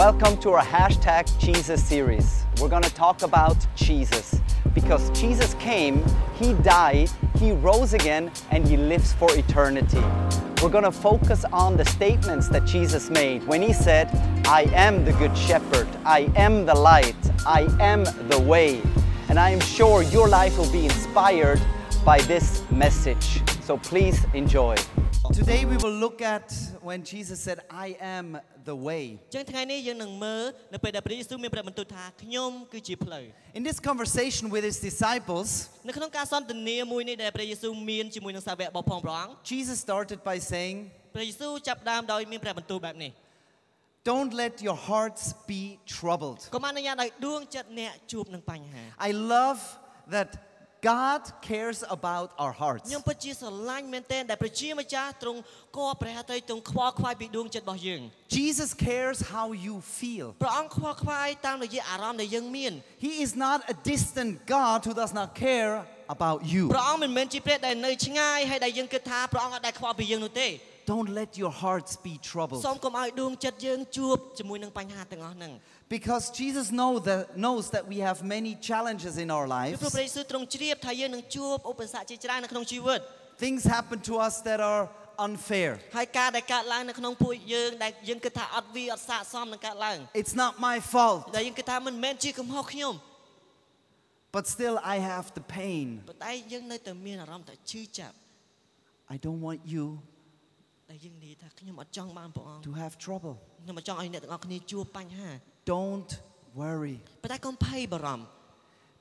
Welcome to our hashtag Jesus series. We're going to talk about Jesus because Jesus came, He died, He rose again, and He lives for eternity. We're going to focus on the statements that Jesus made when He said, I am the Good Shepherd, I am the light, I am the way. And I am sure your life will be inspired by this message. So please enjoy. Today we will look at when Jesus said, I am the way. ចឹងថ្ងៃនេះយើងនឹងមើលនៅពេលដែលព្រះយេស៊ូវមានប្រាប់បន្ទូលថាខ្ញុំគឺជាផ្លូវ In this conversation with his disciples, នៅក្នុងការសន្ទនាមួយនេះដែលព្រះយេស៊ូវមានជាមួយនឹងសាវករបស់ផងព្រះអង្គ Jesus started by saying, ព្រះយេស៊ូវចាប់ផ្ដើមដោយមានព្រះបន្ទូលបែបនេះ Don't let your hearts be troubled. កុំអនុញ្ញាតឲ្យដួងចិត្តអ្នកជួបនឹងបញ្ហា I love that God cares about our hearts. ខ្ញុំពិតជាស្រឡាញ់មែនទែនដែលព្រះជាម្ចាស់ទ្រង់គប់ព្រះហត្ថីទ្រង់ខ្វល់ខ្វាយពីដួងចិត្តរបស់យើង Jesus cares how you feel. ព្រះអង្គខ្វល់ខ្វាយតាមរយៈអារម្មណ៍ដែលយើងមាន He is not a distant God who does not care about you. ព្រះអង្គមិនមែនជាព្រះដែលនៅឆ្ងាយហើយដែលយើងគិតថាព្រះអង្គអត់ដែលខ្វល់ពីយើងនោះទេ Don't let your hearts be troubled. សូមកុំឲ្យដួងចិត្តយើងជួបជាមួយនឹងបញ្ហាទាំងអស់ហ្នឹង Because Jesus know that, knows that we have many challenges in our ពី lives. ព្រោះព្រះយេស៊ូវទ្រង់ជ្រាបថាយើងនឹងជួបឧបសគ្គជាច្រើននៅក្នុងជីវិត Things happen to us that are unfair. ហើយការដែលកើតឡើងនៅក្នុងពួកយើងដែលយើងគិតថាអត់វាអត់ស័ក្តិសមនឹងកើតឡើង It's not my fault, ដែលយើងគិតថាមិនមែនជាកំហុសខ្ញុំ but still I have the pain. ប៉ុន្តែយើងនៅតែមានអារម្មណ៍ថាឈឺចាប់ I don't want you ដែលយើងនិយាយថាខ្ញុំអត់ចង់បានព្រះអង្គ to have trouble. ខ្ញុំអត់ចង់ឲ្យអ្នកទាំងអស់គ្នាជួបបញ្ហា Don't worry ប៉ុន្តែកុំភ័យបារម្ភ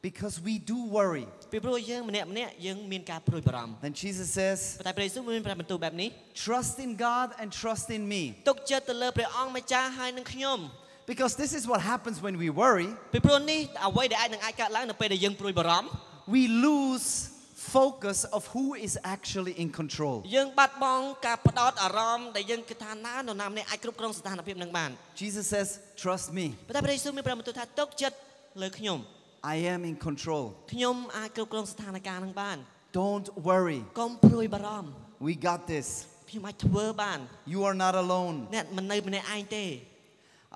because we do worry. ពីព្រោះយើងម្នាក់ម្នាក់យើងមានការព្រួយបារម្ភ Then Jesus says, ប៉ុន្តែព្រះយេស៊ូវមានប្រាប់បន្ទូលបែបនេះ Trust in God and trust in me. ទុកចិត្តទៅលើព្រះអង្គម្ចាស់ហើយនឹងខ្ញុំ Because this is what happens when we worry. ពីព្រោះនេះអ្វីដែលអាចនឹងអាចកើតឡើងនៅពេលដែលយើងព្រួយបារម្ភ We lose focus of who is actually in control. យើងបាត់បង់ការផ្ដោតអារម្មណ៍ដែលយើងគិតថាណានរណាម្នាក់អាចគ្រប់គ្រងស្ថានភាពនឹងបាន Jesus says, Trust me. ប៉ុន្តែព្រះយេស៊ូវមានប្រាប់បន្ទូលថាទុកចិត្តលើខ្ញុំ I am in control. ខ្ញុំអាចគ្រប់គ្រងស្ថានភាពនឹងបាន Don't worry. កុំព្រួយបារម្ភ We got this. ខ្ញុំអាចធ្វើបាន You are not alone. អ្នកមិននៅម្នាក់ឯងទេ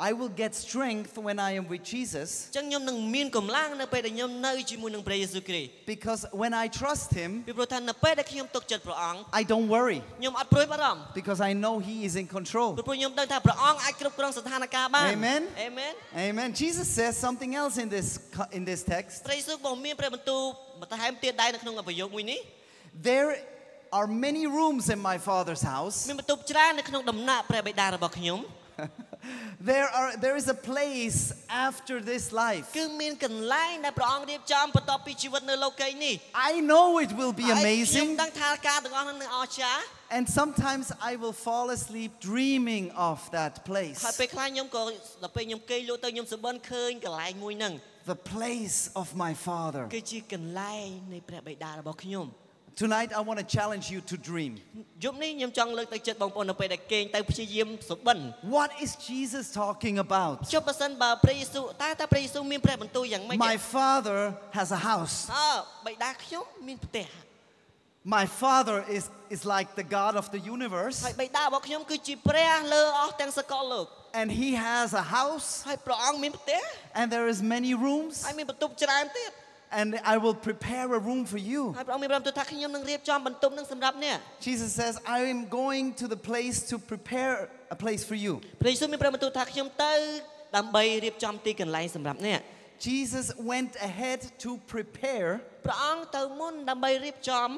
I will get strength when I am with Jesus អញ្ចឹងខ្ញុំនឹងមានកម្លាំងនៅពេលដែលខ្ញុំនៅជាមួយនឹងព្រះយេស៊ូវគ្រីស្ទ because when I trust Him, ពីព្រោះថានៅពេលដែលខ្ញុំទុកចិត្តព្រះអង្គ I don't worry ខ្ញុំអត់ព្រួយបារម្ភ because I know He is in control. ពីព្រោះខ្ញុំដឹងថាព្រះអង្គអាចគ្រប់គ្រងស្ថានភាពបាន Amen. អេមែន Amen. Jesus says something else in this co- in this text. ព្រះយេស៊ូវក៏មានព្រះបន្ទូលបន្ថែមទៀតដែរនៅក្នុងប្រយោគមួយនេះ There are many rooms in my Father's house. មានបន្ទប់ច្រើននៅក្នុងដំណាក់ព្រះបិតារបស់ខ្ញុំ There are there is a place after this life. គឺមានកន្លែងដែលព្រះអង្គរៀបចំបន្ទាប់ពីជីវិតនៅលោកីយ៍នេះ I know it will be ហើយខ្ញុំ amazing ដឹងថាការទាំងអស់នោះនឹងអស្ចារ្យ and sometimes I will fall asleep dreaming of that place. ហើយពេលខ្លះខ្ញុំក៏ដល់ពេលខ្ញុំគេងលក់ទៅខ្ញុំសប្បិនឃើញកន្លែងមួយហ្នឹង The place of my Father. គឺជាកន្លែងនៃព្រះបិតារបស់ខ្ញុំ Tonight I want to challenge you to dream. យប់នេះខ្ញុំចង់លើកទឹកចិត្តបងប្អូននៅពេលដែលគេងទៅព្យាយាមសប្បិន What is Jesus talking about? ចុះបើសិនបើព្រះយេស៊ូវតែតែព្រះយេស៊ូវមានព្រះបន្ទូលយ៉ាងម៉េច My Father has a house. អើបិតាខ្ញុំមានផ្ទះ My Father is is like the God of the universe ហើយបិតារបស់ខ្ញុំគឺជាព្រះលើអស់ទាំងសកលលោក and he has a house ហើយព្រះអង្គមានផ្ទះ and there is many rooms ហើយមានបន្ទប់ច្រើនទៀត and I will prepare a room for you. ហើយព្រះអង្គមានប្រាប់ទៅថាខ្ញុំនឹងរៀបចំបន្ទប់នឹងសម្រាប់អ្នក Jesus says, I am going to the place to prepare a place for you. ព្រះយេស៊ូវមានប្រាប់បន្ទូលថាខ្ញុំទៅដើម្បីរៀបចំទីកន្លែងសម្រាប់អ្នក Jesus went ahead to prepare ព្រះអង្គទៅមុនដើម្បីរៀបចំ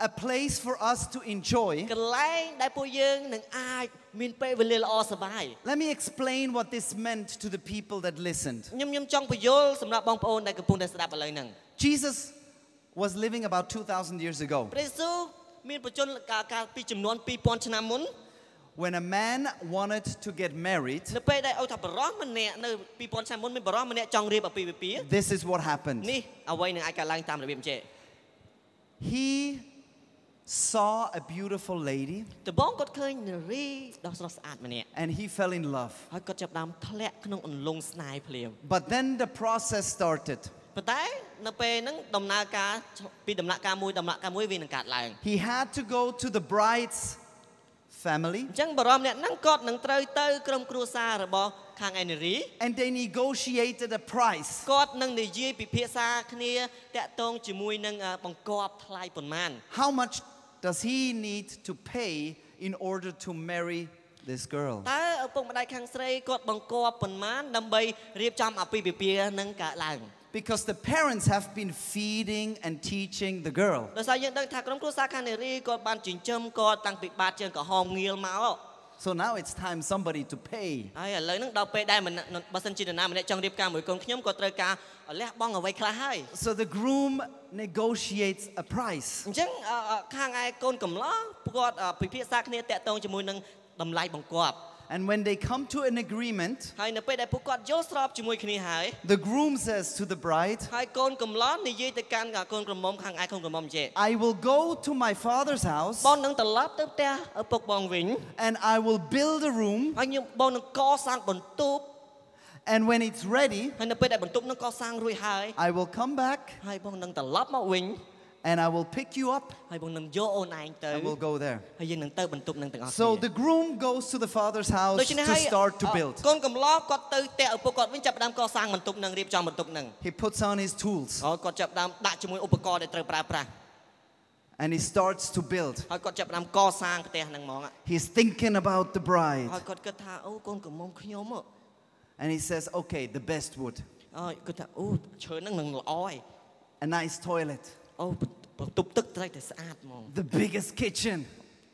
a place for us to enjoy. កន្លែងដែលពួកយើងនឹងអាចមានពេលវេលាល្អសប្បាយ Let me explain what this meant to the people that listened. ខ្ញុំខ្ញុំចង់បញ្យល់សម្រាប់បងប្អូនដែលកំពុងតែស្ដាប់ឥឡូវហ្នឹង Jesus was living about 2,000 years ago. ព្រះយេស៊ូវមានបច្ចុប្បន្នកាលកាលពីចំនួន2000ឆ្នាំមុន When a man wanted to get married, នៅពេលដែលអូថាបរោះម្នាក់នៅ2000ឆ្នាំមុនមានបរោះម្នាក់ចង់រៀបអាពាហ៍ពិពាហ៍ this is what happened. នេះអ្វីនឹងអាចកើតឡើងតាមរបៀបអញ្ចេះ He saw a beautiful lady ដំបងគាត់ឃើញនារីដ៏ស្រស់ស្អាតម្នាក់ and he fell in love. ហើយគាត់ចាប់ផ្ដើមធ្លាក់ក្នុងអន្លង់ស្នេហ៍ភ្លាម But then the process started. ប៉ុន្តែនៅពេលហ្នឹងដំណើរការពីដំណាក់កាលមួយដំណាក់កាលមួយវានឹងកើតឡើង He had to go to the bride's family អញ្ចឹងបរមអ្នកហ្នឹងគាត់នឹងត្រូវទៅក្រុមគ្រួសាររបស់ខាងឯនារី and they negotiated a price. គាត់នឹងនិយាយពិភាក្សាគ្នាតាក់ទងជាមួយនឹងអ่าបង្គាប់ថ្លៃប៉ុន្មាន How much does he need to pay in order to marry this girl? តើឪពុកម្ដាយខាងស្រីគាត់បង្គាប់ប៉ុន្មានដើម្បីរៀបចំអាពាហ៍ពិពាហ៍នឹងកើតឡើង Because the parents have been feeding and teaching the girl. ដោយសារយើងដឹងថាក្រុមគ្រួសារខាងនារីគាត់បានចិញ្ចឹមគាត់តាំងពីបាតជើងក្រហមងាលមក So now it's time somebody to pay. ហើយឥឡូវហ្នឹងដល់ពេលដែលម្នាក់បើសិនជានរណាម្នាក់ចង់រៀបការមួយកូនខ្ញុំក៏ត្រូវការលះបង់អ្វីខ្លះហើយ So the groom negotiates a price. អញ្ចឹងអឺអឺខាងឯកូនកំឡោះគាត់អឺពិភាក្សាគ្នាតាក់ទងជាមួយនឹងតម្លៃបង្គាប់ And when they come to an agreement, ហើយនៅពេលដែលពួកគាត់យល់ស្របជាមួយគ្នាហើយ the groom says to the bride, ហើយកូនកំឡោះនិយាយទៅកាន់កូនក្រមុំខាងឯកូនក្រមុំចេះ I will go to my father's house បងនឹងត្រឡប់ទៅផ្ទះឪពុកបងវិញ and I will build a room. ហើយខ្ញុំបងនឹងកសាងបន្ទប់ And when it's ready, ហើយនៅពេលដែលបន្ទប់នឹងកសាងរួចហើយ I will come back ហើយបងនឹងត្រឡប់មកវិញ and I will pick you up ហើយបងនឹងយកអូនឯងទៅ and we'll go there. ហើយយើងនឹងទៅបន្ទប់នឹងទាំងអស់គ្នា So the groom goes to the father's house ដូច្នេះ to ហើយ start to អ build. កូនកំឡោះគាត់ទៅផ្ទះឪពុកគាត់វិញចាប់ផ្ដើមកសាងបន្ទប់នឹងរៀបចំបន្ទប់នឹង He puts on his tools ហើយគាត់ចាប់ផ្ដើមដាក់ជាមួយឧបករណ៍ដែលត្រូវប្រើប្រាស់ and he starts to build. ហើយគាត់ចាប់ផ្ដើមកសាងផ្ទះហ្នឹងហ្មង He's thinking about the ហើ bride យគាត់គិតថាអូកូនកំមុំខ្ញុំហ៎ and he says, Okay, the best wood, ហើយគាត់ថាអូឈើហ្នឹងនឹងល្អហើយ a nice toilet, អូបន្ទប់ទឹកត្រូវតែស្អាតហ្មង the biggest kitchen.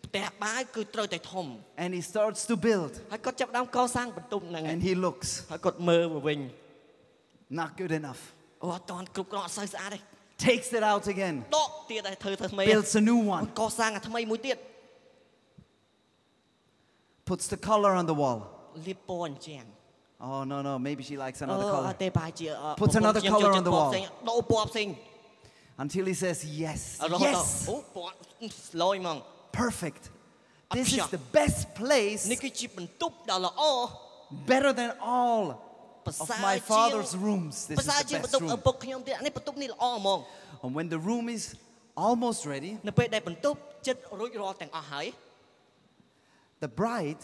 ផ្ទះបាយគឺត្រូវតែធំ And he starts to build ហើយគាត់ចាប់ផ្ដើមកសាងបន្ទប់ហ្នឹង and he looks, ហើយគាត់មើលមកវិញ not good enough. អូអត់តាន់គ្រប់គ្រាន់អត់សូវស្អាតទេ Takes it out again, ដកទៀតហើយធ្វើធ្វើថ្មី builds a new one, កសាងអាថ្មីមួយទៀត puts the color on the wall. លាបពណ៌អញ្ចឹង Oh, no, no, maybe she likes អឺ another អ color. ត់ទេប្រហែលជាអឺ Puts ប្រពន្ធ another ខ្ញុំ colour ចូល on the ចិត្តពណ៌ wall. ផ្សេងដូរពណ៌ផ្សេង until he says yes. Yes. Perfect. This is the best place. Better than all of my father's rooms. This is the best room. And when the room is almost ready, the bride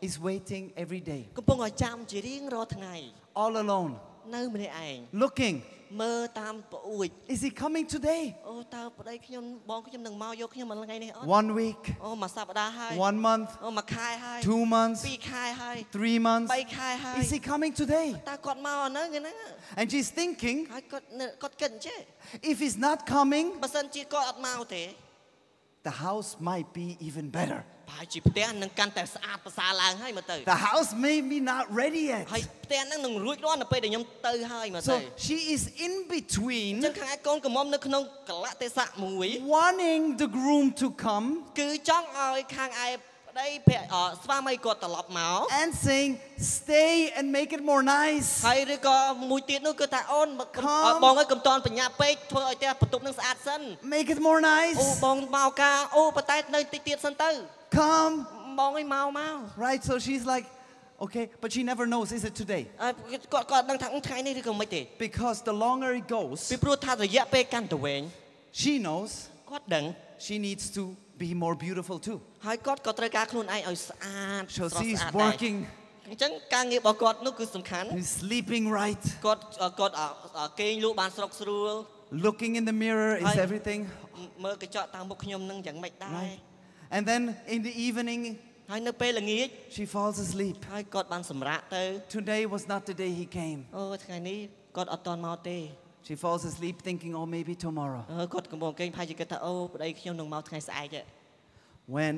is waiting every day. All alone. Looking មើលតាមប្អួយ Is he coming today? អូតើប្តីខ្ញុំបងខ្ញុំនឹងមកយកខ្ញុំមួយថ្ងៃនេះអត់ One week, អូមួយសប្តាហ៍ហើយ one month, អូមួយខែហើយ two months, ពីរខែហើយ three months. បីខែហើយ Is he coming today? តើគាត់មកនៅថ្ងៃហ្នឹង And she's thinking, ហើយគាត់នៅគាត់គិតអញ្ចេះ if he's not coming, បើសិនជាគាត់អត់មកទេ the house might be even better. ប្រហែលជាផ្ទះនឹងកាន់តែស្អាតប្រសើរឡើងហើយមើលទៅ The house may be not ready yet. ហើយផ្ទះហ្នឹងនឹងរួចរាល់នៅពេលដែលខ្ញុំទៅហើយមើលទៅ So she is in អញ្ចឹង between ខាងឯកូនកំមុំនៅក្នុងកលៈទេសៈមួយ wanting the groom to come គឺចង់ឲ្យខាងឯ ប្តីភរិយអស្វាមីគាត់ត្រឡប់មក and saying, stay and make it more nice. ហើយឬក៏មួយទៀតនោះគឺថាអូនមកកុំ Come. បងអើយកុំតន់បញ្ញាពេកធ្វើឲ្យផ្ទះបន្ទប់នឹងស្អាតសិន Make it more អូ nice. បងមកការអូប៉ុន្តែនៅតិចទៀតសិនទៅ Come. បងអើយមកមក Right? So she's like, okay, but she never knows, is it today? ហើយគាត់គាត់ដឹងថាអឺថ្ងៃនេះឬក៏មិនទេ Because the longer it ពី goes, ព្រោះថារយៈពេលកាន់តែវែង she knows គាត់ដឹង she needs to be more beautiful too. ហើយគាត់ក៏ត្រូវការខ្លួនឯងឲ្យស្អាត So ស្រស់ she's ស្អាតដែរ working, អញ្ចឹងការងាររបស់គាត់នោះគឺសំខាន់ she's sleeping right, គាត់គាត់អអគេងលក់បានស្រុកស្រួល looking in the mirror, is Hi. everything មើលកញ្ចក់តាមមុខខ្ញុំនឹងយ៉ាងម៉េចដែរ right? And then in the evening, ហើយនៅពេលល្ងាច she falls asleep. ហើយគាត់បានសម្រាកទៅ Today was not the day he came. អូថ្ងៃនេះគាត់អត់តន់មកទេ She falls asleep thinking, oh, maybe tomorrow. អឺគាត់កំពុងគេងប្រហែលជាគិតថាអូប្តីខ្ញុំនឹងមកថ្ងៃស្អែកទេ When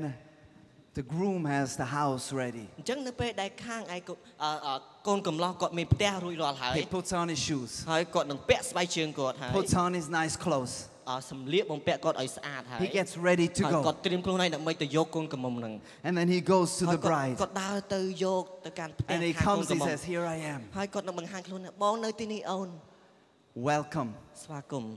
the groom has the house ready, អញ្ចឹងនៅពេលដែលខាងឯកូនអឺអឺកូនកំឡោះគាត់មានផ្ទះរួចរាល់ហើយ he puts on his shoes, ហើយគាត់នឹងពាក់ស្បែកជើងគាត់ហើយ puts on his nice clothes. អឺសម្លៀកបំពាក់គាត់ឲ្យស្អាតហើយ He gets ready to ហើយគាត់ go. ត្រៀមខ្លួនឯងដើម្បីទៅយកកូនកំមុំហ្នឹង And then he goes to ហើយ the គាត់ bride. គាត់ដើរទៅយកទៅកាន់ផ្ទះ And he ខាងកូន comes, កំ he មុំ says, Here I am. ហើយគាត់នឹងបង្ហាញខ្លួនថាបងនៅទីនេះអូន Welcome. ស្វាគមន៍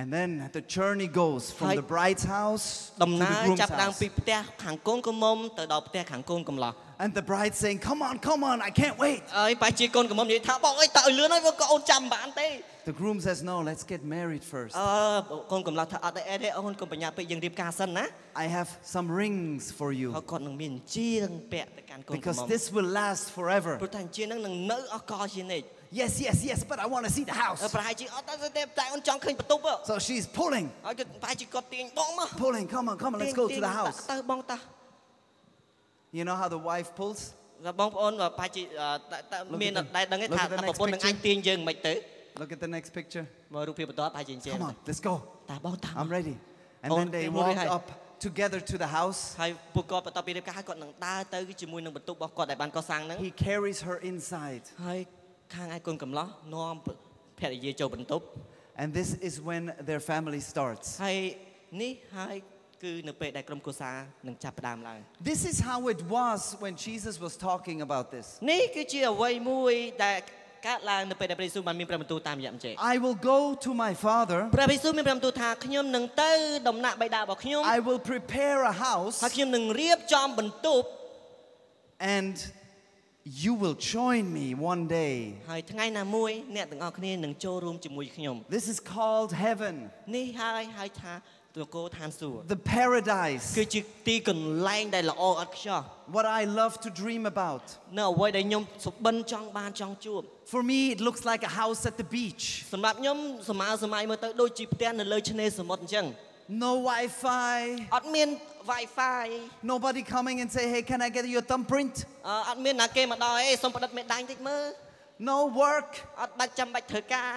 And then the journey goes from Hi. the bride's house to ដំណើ the រ groom's ចាប់ផ្ដើម house. ពីផ្ទះខាងកូនកំមុំទៅដល់ផ្ទះខាងកូនកំឡោះ And the bride saying, Come on, come on, I can't wait. ហើយប្រហែលជាកូនកំមុំនិយាយថាបងអើយតើឲ្យលឿនហើយបងអូនចាំមិនបានទេ The groom says, No, let's get married first. អឺកូនកំឡោះថាអត់ទេអេទេអូនកុំបញ្ញាពេកយើងរៀបការសិនណា I have some rings for ហើ you យគាត់នឹងមានជាងពាក់ទៅកាន់កូនកំ because មុំ this will last ព្រោះ forever. ថាជាងហ្នឹងនឹងនៅអស់កលជានិច្ច Yes, yes, yes, but I want to see the ហើយ house. ប្រហែលជាអត់ទៅទេតែអូនចង់ឃើញបន្ទប់ហ៎ So she's pulling, ហើយគាត់ប្រហែលជាគាត់ទាញបងមក pulling. Come on, come on, let's go to the house. ទៅបងតា You know how the wife pulls? តែបងប្អូនប្រហែលជាអឺតែតែ Look មាន at the- ដែរដឹងទេ look ថា at the តែ next ប្រពន្ធនឹង picture. អាចទាញយើងមិនទៅ Look at the next picture. មើលរូបភាពបន្តប្រហែលជាអញ្ចឹង Come on, let's go. តែបងតា I'm ready. And Oh, then they okay, walk okay. up together to the house. ហើយពួកគាត់បន្តពីរៀបការហើយគាត់នឹងដើរទៅជាមួយនឹងបន្ទប់របស់គាត់ដែលបានកសាងហ្នឹង He carries her inside. ហើយ ខាងឯកូនកំឡោះនាំភរិយាចូលបន្ទប់ And this is when their family starts. ហើយនេះហើយគឺនៅពេលដែលក្រុមគ្រួសារនឹងចាប់ផ្ដើមឡើង This is how it was when Jesus was talking about this. នេះគឺជាអ្វីមួយដែលកើតឡើងនៅពេលដែលព្រះយេស៊ូវបានមានព្រះបន្ទូលតាមរយៈអញ្ចេះ I will go to my Father, ព្រះយេស៊ូវមានព្រះបន្ទូលថាខ្ញុំនឹងទៅដំណាក់បិតារបស់ខ្ញុំ I will prepare a house, ហើយខ្ញុំនឹងរៀបចំបន្ទប់ and you will join me one day. ហើយថ្ងៃណាមួយអ្នកទាំងអស់គ្នានឹងចូលរួមជាមួយខ្ញុំ This is called heaven, នេះហើយហៅថានគរឋានសួគ៌ the paradise, គឺជាទីកន្លែងដែលល្អឥតខ្ចោះ what I love to dream about. នៅអ្វីដែលខ្ញុំសុបិនចង់បានចង់ជួប For me, it looks like a house at the beach. សម្រាប់ខ្ញុំសម័យសម័យមើលទៅដូចជាផ្ទះនៅលើឆ្នេរសមុទ្រអញ្ចឹង No Wi Fi, អត់មាន Wi-Fi nobody coming and say, hey, can I get your thumbprint? អឺអត់មានណាគេមកដល់អេសុំផ្ដិតមេដាញ់តិចមើល No work, អត់បាច់ចាំបាច់ធ្វើការ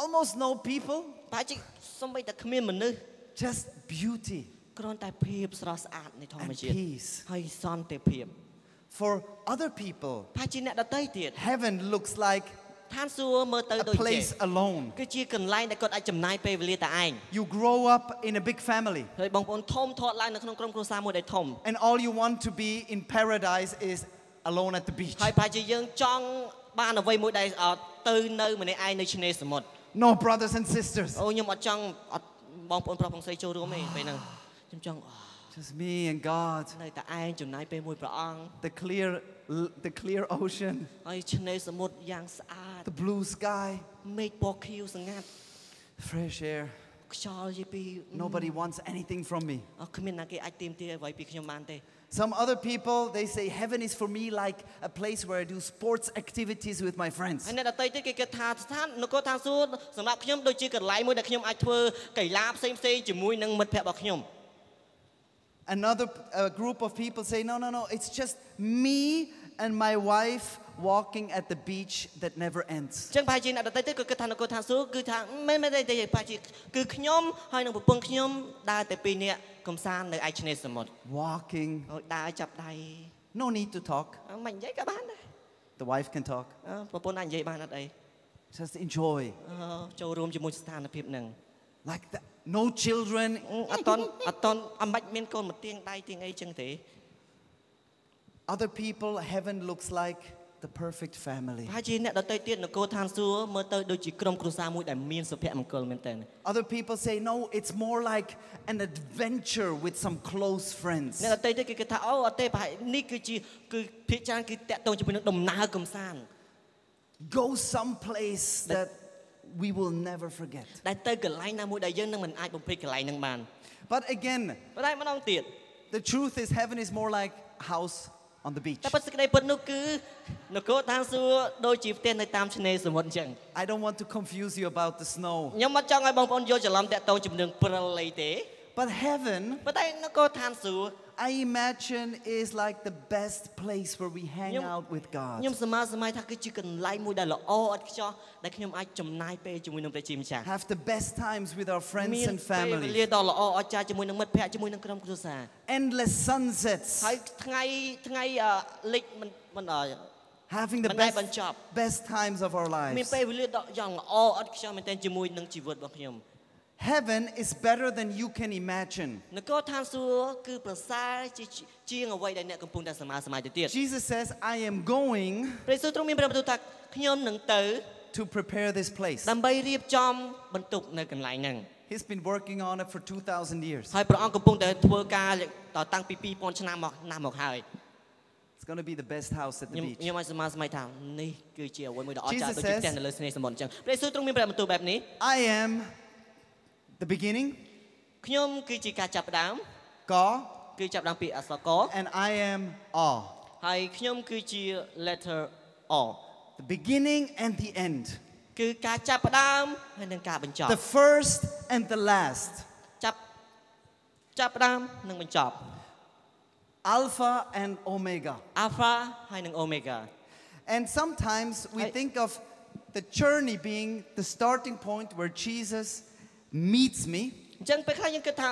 almost no people, ប្រហែលជាសំបីតែគ្មានមនុស្ស just beauty គ្រាន់តែភាពស្រស់ស្អាតនៃធម្ម and ជាតិ peace. ហើយសន្តិភាព For other people, ប្រហែលជាអ្នកដតីទៀត heaven looks like ឋានសួគ៌មើលទៅ a ដូចជា place alone. គឺជាកន្លែងដែលគាត់អាចចំណាយពេលវេលាតែឯង You grow up in a big family, ហើយបងប្អូនធំធាត់ឡើងនៅក្នុងក្រុមគ្រួសារមួយដែលធំ and all you want to be in paradise is alone at the beach. ហើយប្រហែលជាយើងចង់បានអ្វីមួយដែលអត់ទៅនៅម្នាក់ឯងនៅឆ្នេរសមុទ្រ No brothers and sisters, អូខ្ញុំអត់ចង់អត់បងប្អូនប្រុសផងស្រីចូលរួមទេពេលហ្នឹងខ្ញុំចង់អូ just me and God, នៅតែឯងចំណាយពេលមួយព្រះអង្គ the clear, the clear ocean, ហើយឆ្នេរសមុទ្រយ៉ាងស្អាត the blue sky, មេឃពណ៌ខៀវស្ងាត់ fresh air. ខ្យល់យីពី Nobody wants anything from me. អត់គ្មានណាគេអាចទាមទារអ្វីពីខ្ញុំបានទេ Some other people, they say heaven is for me like a place where I do sports activities with my ហើយ friends. Another uh, group of people say, no, no, no, it's just me and my wife walking at the beach that never ends. អញ្ចឹងប្រហែលជាអ្នកដតីទៀតក៏គិតថានគរឋានសួគ៌គឺថាមិនមែនទេទេប្រហែលជាគឺខ្ញុំហើយនឹងប្រពន្ធខ្ញុំដើរតែពីរនាក់កំសាន្តនៅឯឆ្នេរសមុទ្រ Walking, ហើយដើរចាប់ដៃ no need to talk. អឺមិននិយាយក៏បានដែរ The wife can talk. អឺប្រពន្ធអាចនិយាយបានអត់អី Just enjoy. អឺចូលរួមជាមួយស្ថានភាពហ្នឹង Like that. No children. អឺអត់តន់អត់តន់អមិនមានកូនមកទៀងដៃទៀងអីចឹងទេ Other people, heaven looks like the perfect family. ប្រហែលជាអ្នកដតីទៀតនគរឋានសួគ៌មើលទៅដូចជាក្រុមគ្រួសារមួយដែលមានសុភមង្គលមែនតើ Other people say, no, it's more like an adventure with some close friends. អ្នកដតីទៀតគេគិតថាអូអត់ទេប្រហែលនេះគឺជាគឺភាគច្រើនគឺតាក់ទងជាមួយនឹងដំណើរកំសាន្ត Go someplace that we will never forget. ដែលទៅកន្លែងណាមួយដែលយើងនឹងមិនអាចបំភ្លេចកន្លែងហ្នឹងបាន But again, ប៉ុន្តែម្ដងទៀត the truth is, heaven is more like a house on the beach. តែពិតសេចក្តីពិតនោះគឺនគរឋានសួគ៌ដូចជាផ្ទះនៅតាមឆ្នេរសមុទ្រអញ្ចឹង I don't want to confuse you about the snow. ខ្ញុំមិនចង់ឲ្យបងប្អូនយល់ច្រឡំតាក់ទងជាមួយនឹងព្រិលអីទេ But heaven, ប៉ុន្តែនគរឋានសួគ៌ I imagine, is like the best place where we hang Nhưng- out with God. ខ្ញុំសមាសម័យថាគឺជាកន្លែងមួយដែលល្អឥតខ្ចោះដែលខ្ញុំអាចចំណាយពេលជាមួយនឹងព្រះជាម្ចាស់ Have the best times with our friends មាន and ពេលវេ family. លាដ៏ល្អអស្ចារ្យជាមួយនឹងមិត្តភ័ក្តិជាមួយនឹងក្រុមគ្រួសារ Endless sunsets. ហើយថ្ងៃថ្ងៃអឺលិចមិនមិនអឺ Having the Mình lại best, bận chọc. best times of our មាន lives. ពេលវេលាដ៏យ៉ាងល្អឥតខ្ចោះមែនទែនជាមួយនឹងជីវិតរបស់ខ្ញុំ Heaven is better than you can imagine. Jesus says, I am going to prepare this place. He's been working on it for 2,000 years. It's going to be the best house at the beach. Jesus says, I am the beginning, ខ្ញុំគឺជាការចាប់ផ្ដើម God, គឺចាប់ផ្ដើមពីអក្សរក and I am all. ហើយខ្ញុំគឺជា letter O The beginning and the end. គឺការចាប់ផ្ដើមហើយនិងការបញ្ចប់ The first and the last. ចាប់ចាប់ផ្ដើមនិងបញ្ចប់ Alpha and Omega. alpha ហើយនិង omega And sometimes we I- think of the journey being the starting point where Jesus meets me. អញ្ចឹងពេលខ្លះយើងគិតថា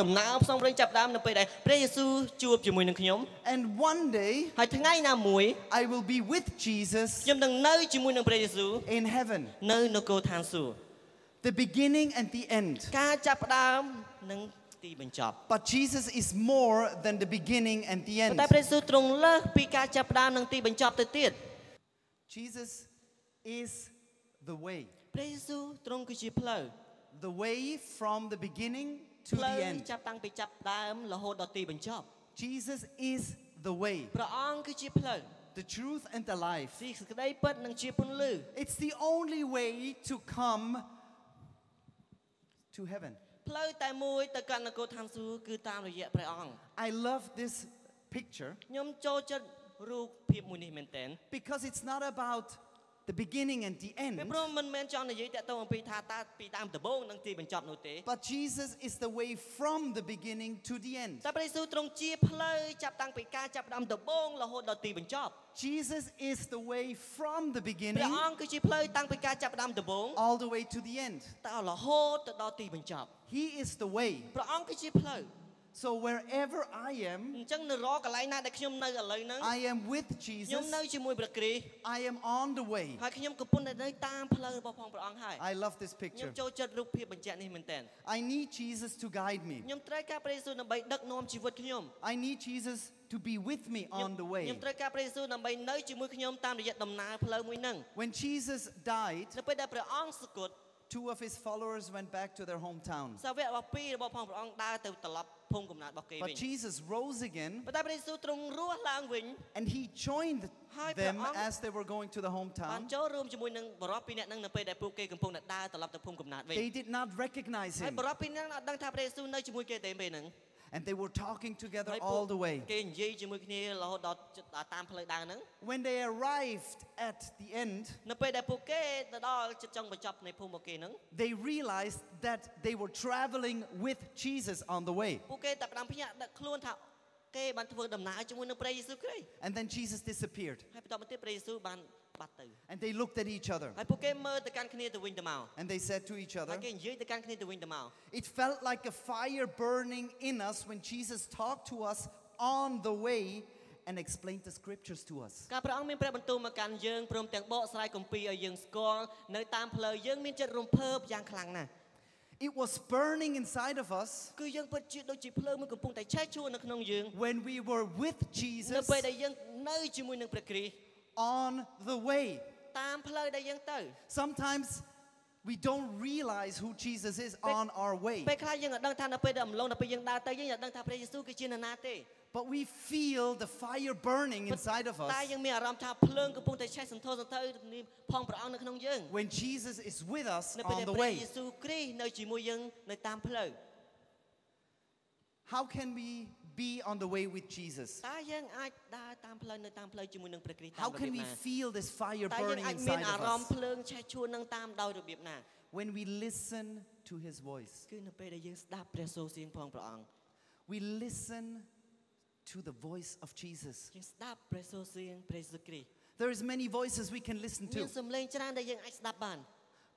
ដំណើរផ្សងព្រេងចាប់ផ្ដើមនៅពេលដែលព្រះយេស៊ូវជួបជាមួយនឹងខ្ញុំ And one day ហើយថ្ងៃណាមួយ I will be with Jesus ខ្ញុំនឹងនៅជាមួយនឹងព្រះយេស៊ូវ in heaven. នៅនគរឋានសួគ៌ The beginning and the end. ការចាប់ផ្ដើមនិងទីបញ្ចប់ But Jesus is more than the beginning and the ប៉ុ end. ន្តែព្រះយេស៊ូវទ្រង់លើសពីការចាប់ផ្ដើមនិងទីបញ្ចប់ទៅទៀត Jesus is the way. ព្រះយេស៊ូវទ្រង់គឺជាផ្លូវ The way from the beginning to ផ្លូវ the end. ចាប់តាំងពីចាប់ផ្ដើមរហូតដល់ទីបញ្ចប់ Jesus is the way, ព្រះអង្គគឺជាផ្លូវ the truth, and the life. ទីសេចក្តីពិតនិងជាពន្លឺ It's the only way to come to heaven. ផ្លូវតែមួយទៅកាន់នគរឋានសួគ៌គឺតាមរយៈព្រះអង្គ I love this picture ខ្ញុំចូលចិត្តរូបភាពមួយនេះមែនទែន because it's not about the beginning and the ពី end, ព្រោះមិនមែនចង់និយាយតាក់ទងអំពីថាតើពីដើមដំបូងនិងទីបញ្ចប់នោះទេ but Jesus is the way from the beginning to the end. តែព្រះយេស៊ូវទ្រង់ជាផ្លូវចាប់តាំងពីការចាប់ផ្ដើមដំបូងរហូតដល់ទីបញ្ចប់ Jesus is the way from the ព្រះ beginning អង្គគឺជាផ្លូវតាំងពីការចាប់ផ្ដើមដំបូង all the way to the end. តរហូតទៅដល់ទីបញ្ចប់ He is the way. ព្រះអង្គគឺជាផ្លូវ So wherever I am, អញ្ចឹងនៅរកកន្លែងណាដែលខ្ញុំនៅឥឡូវហ្នឹង I am with ខ្ញុំ Jesus. នៅជាមួយព្រះគ្រីស្ទ I am on the way. ហើយខ្ញុំកំពុងតែនៅតាមផ្លូវរបស់ផងព្រះអង្គហើយ I love this ខ្ញុំ picture. ចូលចិត្តរូបភាពបញ្ជាក់នេះមែនទែន I need Jesus to guide me. ខ្ញុំត្រូវការព្រះយេស៊ូវដើម្បីដឹកនាំជីវិតខ្ញុំ I need Jesus to be with me ខ្ញុំ on the ខ្ញុំ way. ត្រូវការព្រះយេស៊ូវដើម្បីនៅជាមួយខ្ញុំតាមរយៈដំណើរផ្លូវមួយហ្នឹង When Jesus died, នៅពេលដែលព្រះអង្គសគត់ two of his followers went back to their hometown. សាវករបស់ពីររបស់ផងព្រះអង្គដើរទៅត្រឡប់ ភូមិកំណើតរបស់គេវិញ But Jesus rose again ប៉ុន្តែព្រះយេស៊ូវទ្រង់រស់ឡើងវិញ and he joined Hai themព្រះអង្គ as they were going to the បាន hometown. ចូលរួមជាមួយនឹងបរិបពីរអ្នកហ្នឹងនៅពេលដែលពួកគេកំពុងតែដើរត្រឡប់ទៅភូមិកំណើតវិញ They did not recognize ហើយ him បរិបពីរអ្នកហ្នឹងអត់ដឹងថាព្រះយេស៊ូវនៅជាមួយគេទេពេលហ្នឹង and they were talking together ហើយពួក all the way. គេនិយាយជាមួយគ្នារហូតដល់ដល់តាមផ្លូវដើរហ្នឹង When they arrived at the end, នៅពេលដែលពួកគេទៅដល់ជិតចុងបញ្ចប់នៃភូមិរបស់គេហ្នឹង they realized that they were traveling with Jesus on the way. ពួកគេតែផ្ដាំភ្ញាក់ដឹកខ្លួនថាគេបានធ្វើដំណើរជាមួយនឹងព្រះយេស៊ូវគ្រីស្ទ And then Jesus disappeared ហើយបន្តមកទៀតព្រះយេស៊ូវបាន បាត់ទៅ and they looked at each other ហើយពួកគេមើលទៅកាន់គ្នាទៅវិញទៅមក and they said to each ហើ other, យគេនិយាយទៅកាន់គ្នាទៅវិញទៅមក It felt like a fire burning in us when Jesus talked to us on the way and explained the scriptures to us. ការព្រះអង្គមានព្រះបន្ទូលមកកាន់យើងព្រមទាំងបកស្រាយគម្ពីរឲ្យយើងស្គាល់នៅតាមផ្លូវយើងមានចិត្តរំភើបយ៉ាងខ្លាំងណាស់ It was burning inside of us គឺយើងពិតជាដូចជាភ្លើងមួយកំពុងតែឆេះឈួរនៅក្នុងយើង when we were with នៅ Jesus ពេលដែលយើងនៅជាមួយនឹងព្រះគ្រីស្ទ on the way. តាមផ្លូវដែលយើងទៅ Sometimes we don't realize who Jesus is on our way, ពេលខ្លះយើងអត់ដឹងថានៅពេលដែលអំឡុងដល់ពេលយើងដើរទៅយើងអត់ដឹងថាព្រះយេស៊ូវគឺជានរណាទេ but we feel the fire burning inside of តែ us យើងមានអារម្មណ៍ថាភ្លើងកំពុងតែឆេះសន្ធោសន្ធៅនេះផងព្រះអង្គនៅក្នុងយើង when Jesus is with us នៅពេល on ដែល the ព្រះ way. យេស៊ូវគ្រីស្ទនៅជាមួយយើងនៅតាមផ្លូវ How can we be on the way with Jesus? How can we feel this fire burning inside of us? When we listen to his voice. We listen to the voice of Jesus. There is many voices we can listen to.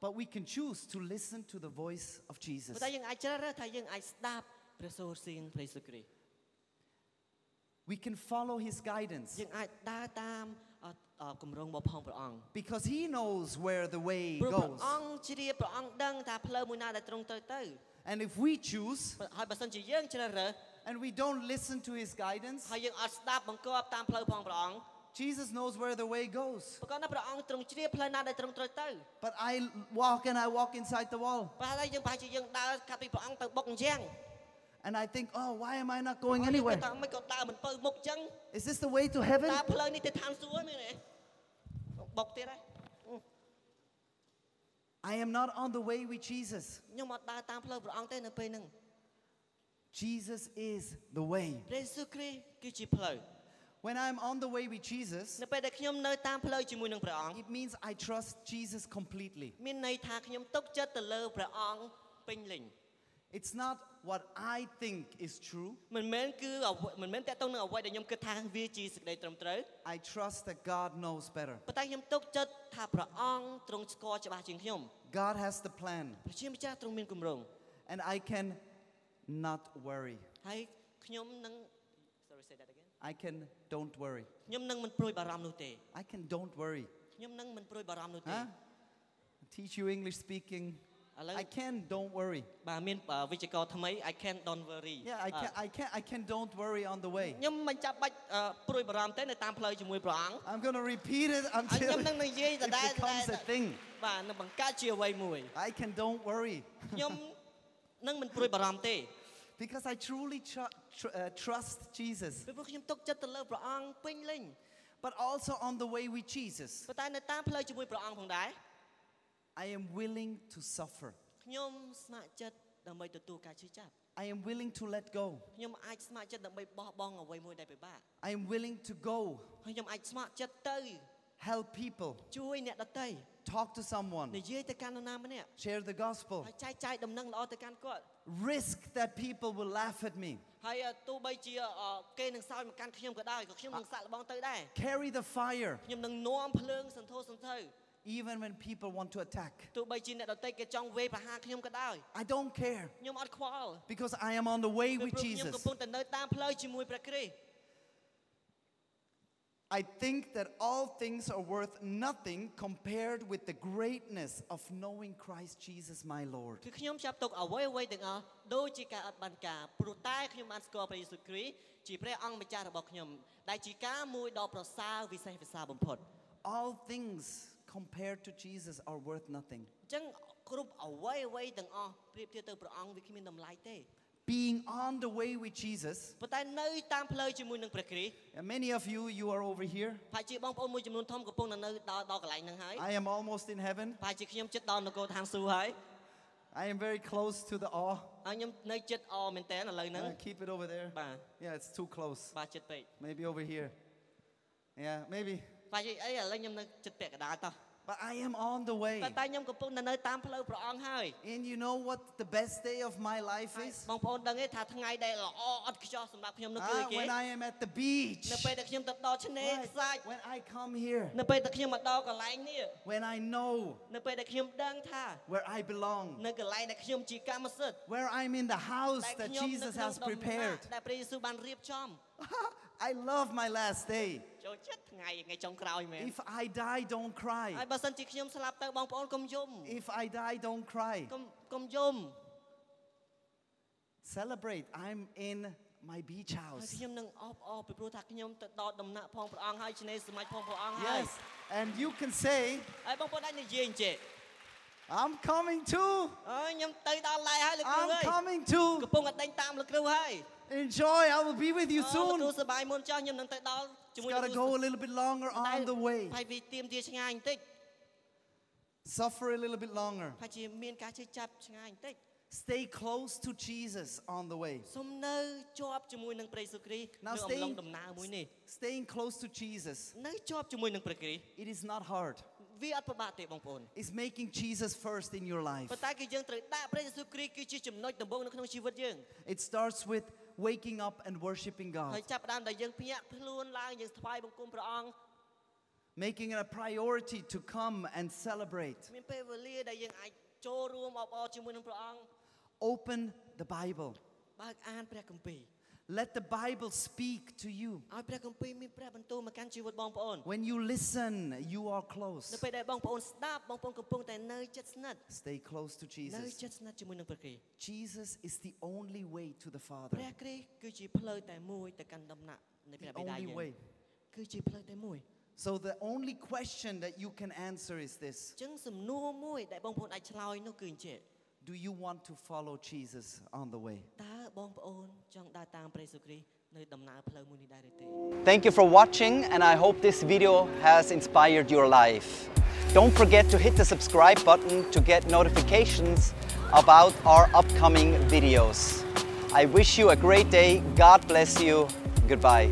But we can choose to listen to the voice of Jesus We can follow his guidance យើងអាចដើរតាមអអគម្រោងរបស់ផងព្រះអង្គ because he knows where the way ព្រោះព្រះ goes. អង្គជ្រាបព្រះអង្គដឹងថាផ្លូវមួយណាដែលត្រង់ត្រូវទៅ And if we choose ហើយបើសិនជាយើងជ្រើសរើស and we don't listen to his guidance, ហើយយើងអត់ស្ដាប់បង្គាប់តាមផ្លូវផងព្រះអង្គ Jesus knows where the way goes. ប្រកបណាព្រះអង្គទ្រង់ជ្រាបផ្លូវណាដែលត្រង់ត្រូវទៅ But I walk and I walk inside the wall. ប្រហែលយើងប្រហែលជាយើងដើរកាត់ពីព្រះអង្គទៅបុកអញ្ចឹង And I think, oh, why am I not going anywhere? Is this the way to heaven? I am not on the way with Jesus. Jesus is the way. When I'm on the way with Jesus, it means I trust Jesus completely. It's not what I think is true. មិនមែនគឺអ្វីមិនមែនតកតងនឹងអ្វីដែលខ្ញុំគិតថាវាជាសេចក្តីត្រឹមត្រូវ I trust that God knows better. ប៉ុន្តែខ្ញុំទុកចិត្តថាព្រះអង្គទ្រង់ស្គាល់ច្បាស់ជាងខ្ញុំ God has the plan, ព្រះជាម្ចាស់ទ្រង់មានគម្រោង and I can not worry. ហើយខ្ញុំនឹង sorry say that again I can don't worry. ខ្ញុំនឹងមិនព្រួយបារម្ភនោះទេ I can don't worry. ខ្ញុំនឹងមិនព្រួយបាรម្ភនោះទេ Huh? Teach you English speaking. ឥឡូវ I can don't worry. បាទមានវិជ្ជករថ្មី I can don't worry Yeah, I can I can I can don't worry on the way. ខ្ញុំមិនចាំបាច់អឺព្រួយបារម្ភទេនៅតាមផ្លូវជាមួយព្រះអង្គ I'm going to repeat it ហើយខ្ញុំ until នឹងនិយាយ it ដដែលដដែល becomes a thing. បាទនឹងបង្កើតជាអ្វីមួយ I can don't worry ខ្ញុំនឹងមិនព្រួយបារម្ភទេ because I truly tr- tr- uh, trust Jesus. ពីព្រោះខ្ញុំទុកចិត្តទៅលើព្រះអង្គពេញលេញ But also on the way with Jesus, ប៉ុន្តែនៅតាមផ្លូវជាមួយព្រះអង្គផងដែរ I am willing to suffer. ខ្ញុំស្ម័គ្រចិត្តដើម្បីទទួលការជឿចាប់ I am willing to let go. ខ្ញុំអាចស្ម័គ្រចិត្តដើម្បីបោះបង់អ្វីមួយដែលពិបាក I am willing to go ហើយខ្ញុំអាចស្ម័គ្រចិត្តទៅ help people, ជួយអ្នកដទៃ talk to someone, និយាយទៅកាន់នរណាម្នាក់ share the gospel, ហើយចែកចាយដំណឹងល្អទៅកាន់គាត់ risk that people will laugh at me, ហើយទោះបីជាអគេនឹងសើចមកកាន់ខ្ញុំក៏ដោយក៏ខ្ញុំនឹងសាក់លបងទៅដែរ carry the fire, ខ្ញុំនឹងនាំភ្លើងសន្ធោសន្ធៅ even when people want to attack. ទោះបីជាអ្នកដទៃគេចង់វេប្រហារខ្ញុំក៏ដោយ I don't care ខ្ញុំអត់ខ្វល់ because I am on the way ពី with ព្រោះខ្ញុំ Jesus. កំពុងតែនៅតាមផ្លូវជាមួយព្រះគ្រីស្ទ I think that all things are worth nothing compared with the greatness of knowing Christ Jesus my Lord. គឺខ្ញុំចាប់ទុកអ្វីអ្វីទាំងអស់ដូចជាការអត់បានការព្រោះតែខ្ញុំបានស្គាល់ព្រះយេស៊ូវគ្រីស្ទជាព្រះអង្គម្ចាស់របស់ខ្ញុំដែលជាការមួយដ៏ប្រសើរវិសេសវិសាលបំផុត All things compared to Jesus are worth nothing. អញ្ចឹងគ្រប់អ្វីអ្វីទាំងអស់ប្រៀបធៀបទៅព្រះអង្គវាគ្មានតម្លៃទេ Being on the way with Jesus, ប៉ុន្តែនៅតាមផ្លូវជាមួយនឹងព្រះគ្រីស្ទ and many of you, you are over here. ប្រហែលជាបងប្អូនមួយចំនួនធំកំពុងតែនៅដល់ដល់កន្លែងហ្នឹងហើយ I am almost in heaven. ប្រហែលជាខ្ញុំចិត្តដល់នគរឋានសួគ៌ហើយ I am very close to the awe. ហើយខ្ញុំនៅចិត្តអមែនតើឥឡូវហ្នឹង Uh, keep it over there. បាទ Yeah, it's too close. បាទចិត្តពេក Maybe over here. Yeah, maybe. ប្រហែលជាអីឥឡូវខ្ញុំនៅចិត្តពាក់កណ្ដាលតោះ But I am on the តែ way. តែខ្ញុំកំពុងតែនៅតាមផ្លូវព្រះអង្គហើយ And you know what the best day of my life is? បងប្អូនដឹងទេថាថ្ងៃដែលល្អអត់ខ្ចោះសម្រាប់ខ្ញុំនោះគឺ Ah, គេ when I am at the beach. នៅពេលដែលខ្ញុំទៅដល់ឆ្នេរ Right. ខ្សាច់ When I come here. នៅពេលដែលខ្ញុំមកដល់កន្លែងនេះ When I know នៅពេលដែលខ្ញុំដឹងថា where I belong. នៅកន្លែងដែលខ្ញុំជាកម្មសិទ្ធិ Where I'm in the house ដែល that ខ្ញុំនៅ Jesus ក្នុង has ដំណាក់ prepared. ដែលព្រះយេស៊ូវបានរៀបចំ I love my last day. ចូលចិត្តថ្ងៃថ្ងៃចុងក្រោយមែន If I die, don't ហើយ cry. បើសិនជាខ្ញុំស្លាប់ទៅបងប្អូនកុំយំ If I die, don't cry. កុំកុំយំ Celebrate. I'm in my beach ហើយ house. ខ្ញុំនឹងអបអរពីព្រោះថាខ្ញុំទៅដល់ដំណាក់ផងព្រះអង្គហើយឆ្នេរសមាច់ផងព្រះអង្គហើយ Yes. And you can say, ហើយបងប្អូនអាចនិយាយអញ្ចេះ I'm coming too. អើយខ្ញុំទៅដល់ឡៃហើយលោកគ្រូអើយ I'm coming too. កំពុងតែដេញតាមលោកគ្រូហើយ Enjoy. I will be with you អឺលោកគ្រូ soon. សប្បាយមុនចោះខ្ញុំនឹងទៅដល់ជាមួយ Just gotta go a little bit longer តែ on the way. ហើយវាទៀមទាឆ្ងាយបន្តិច Suffer a little bit longer. ហើយជាមានការជិះចាប់ឆ្ងាយបន្តិច Stay close to Jesus on the way. សូមនៅជាប់ជាមួយនឹងព្រះយេស៊ូវគ្រីស្ទ Now នៅអំឡុង staying- ដំណើរមួយនេះ Staying close to Jesus, នៅជាប់ជាមួយនឹងព្រះគ្រីស្ទ it is not hard. វាអត់ពិបាកទេបងប្អូន It's making Jesus first in your life. ប៉ុន្តែគឺយើងត្រូវដាក់ព្រះយេស៊ូវគ្រីស្ទគឺជាចំណុចដំបូងនៅក្នុងជីវិតយើង It starts with waking up and worshiping ហើ God, យចាប់ផ្ដើមដែលយើងភ្ញាក់ខ្លួនឡើងយើងថ្វាយបង្គំព្រះអង្គ making it a priority to come and celebrate. មានពេលវេលាដែលយើងអាចចូលរួមអបអរជាមួយនឹងព្រះអង្គ Open the Bible. បើកអានព្រះគម្ពីរ Let the Bible speak to you. ឲ្យព្រះគម្ពីរមានព្រះបន្ទូលមកកាន់ជីវិតបងប្អូន When you listen, you are នៅ close. ពេលដែលបងប្អូនស្ដាប់បងប្អូនកំពុងតែនៅជិតស្និទ្ធ Stay close to នៅ Jesus. ជិតស្និទ្ធជាមួយនឹងព្រះគ្រីស្ទ Jesus is the only way to the ព្រះ Father. គ្រីស្ទគឺជាផ្លូវតែមួយទៅកាន់ដំណាក់នៃព្រះ The បិតា only យើង way. គឺជាផ្លូវតែមួយ So the only question that you can answer is this អញ្ចឹងសំណួរមួយដែលបងប្អូនអាចឆ្លើយនោះគឺអញ្ចេះ do you want to follow Jesus on the way? តើបងប្អូនចង់ដើរតាមព្រះយេស៊ូវគ្រីស្ទនៅដំណើរផ្លូវមួយនេះដែរឬទេ Thank you for watching, and I hope this video has inspired your life. Don't forget to hit the subscribe button to get notifications about our upcoming videos. I wish you a great day. God bless you. Goodbye.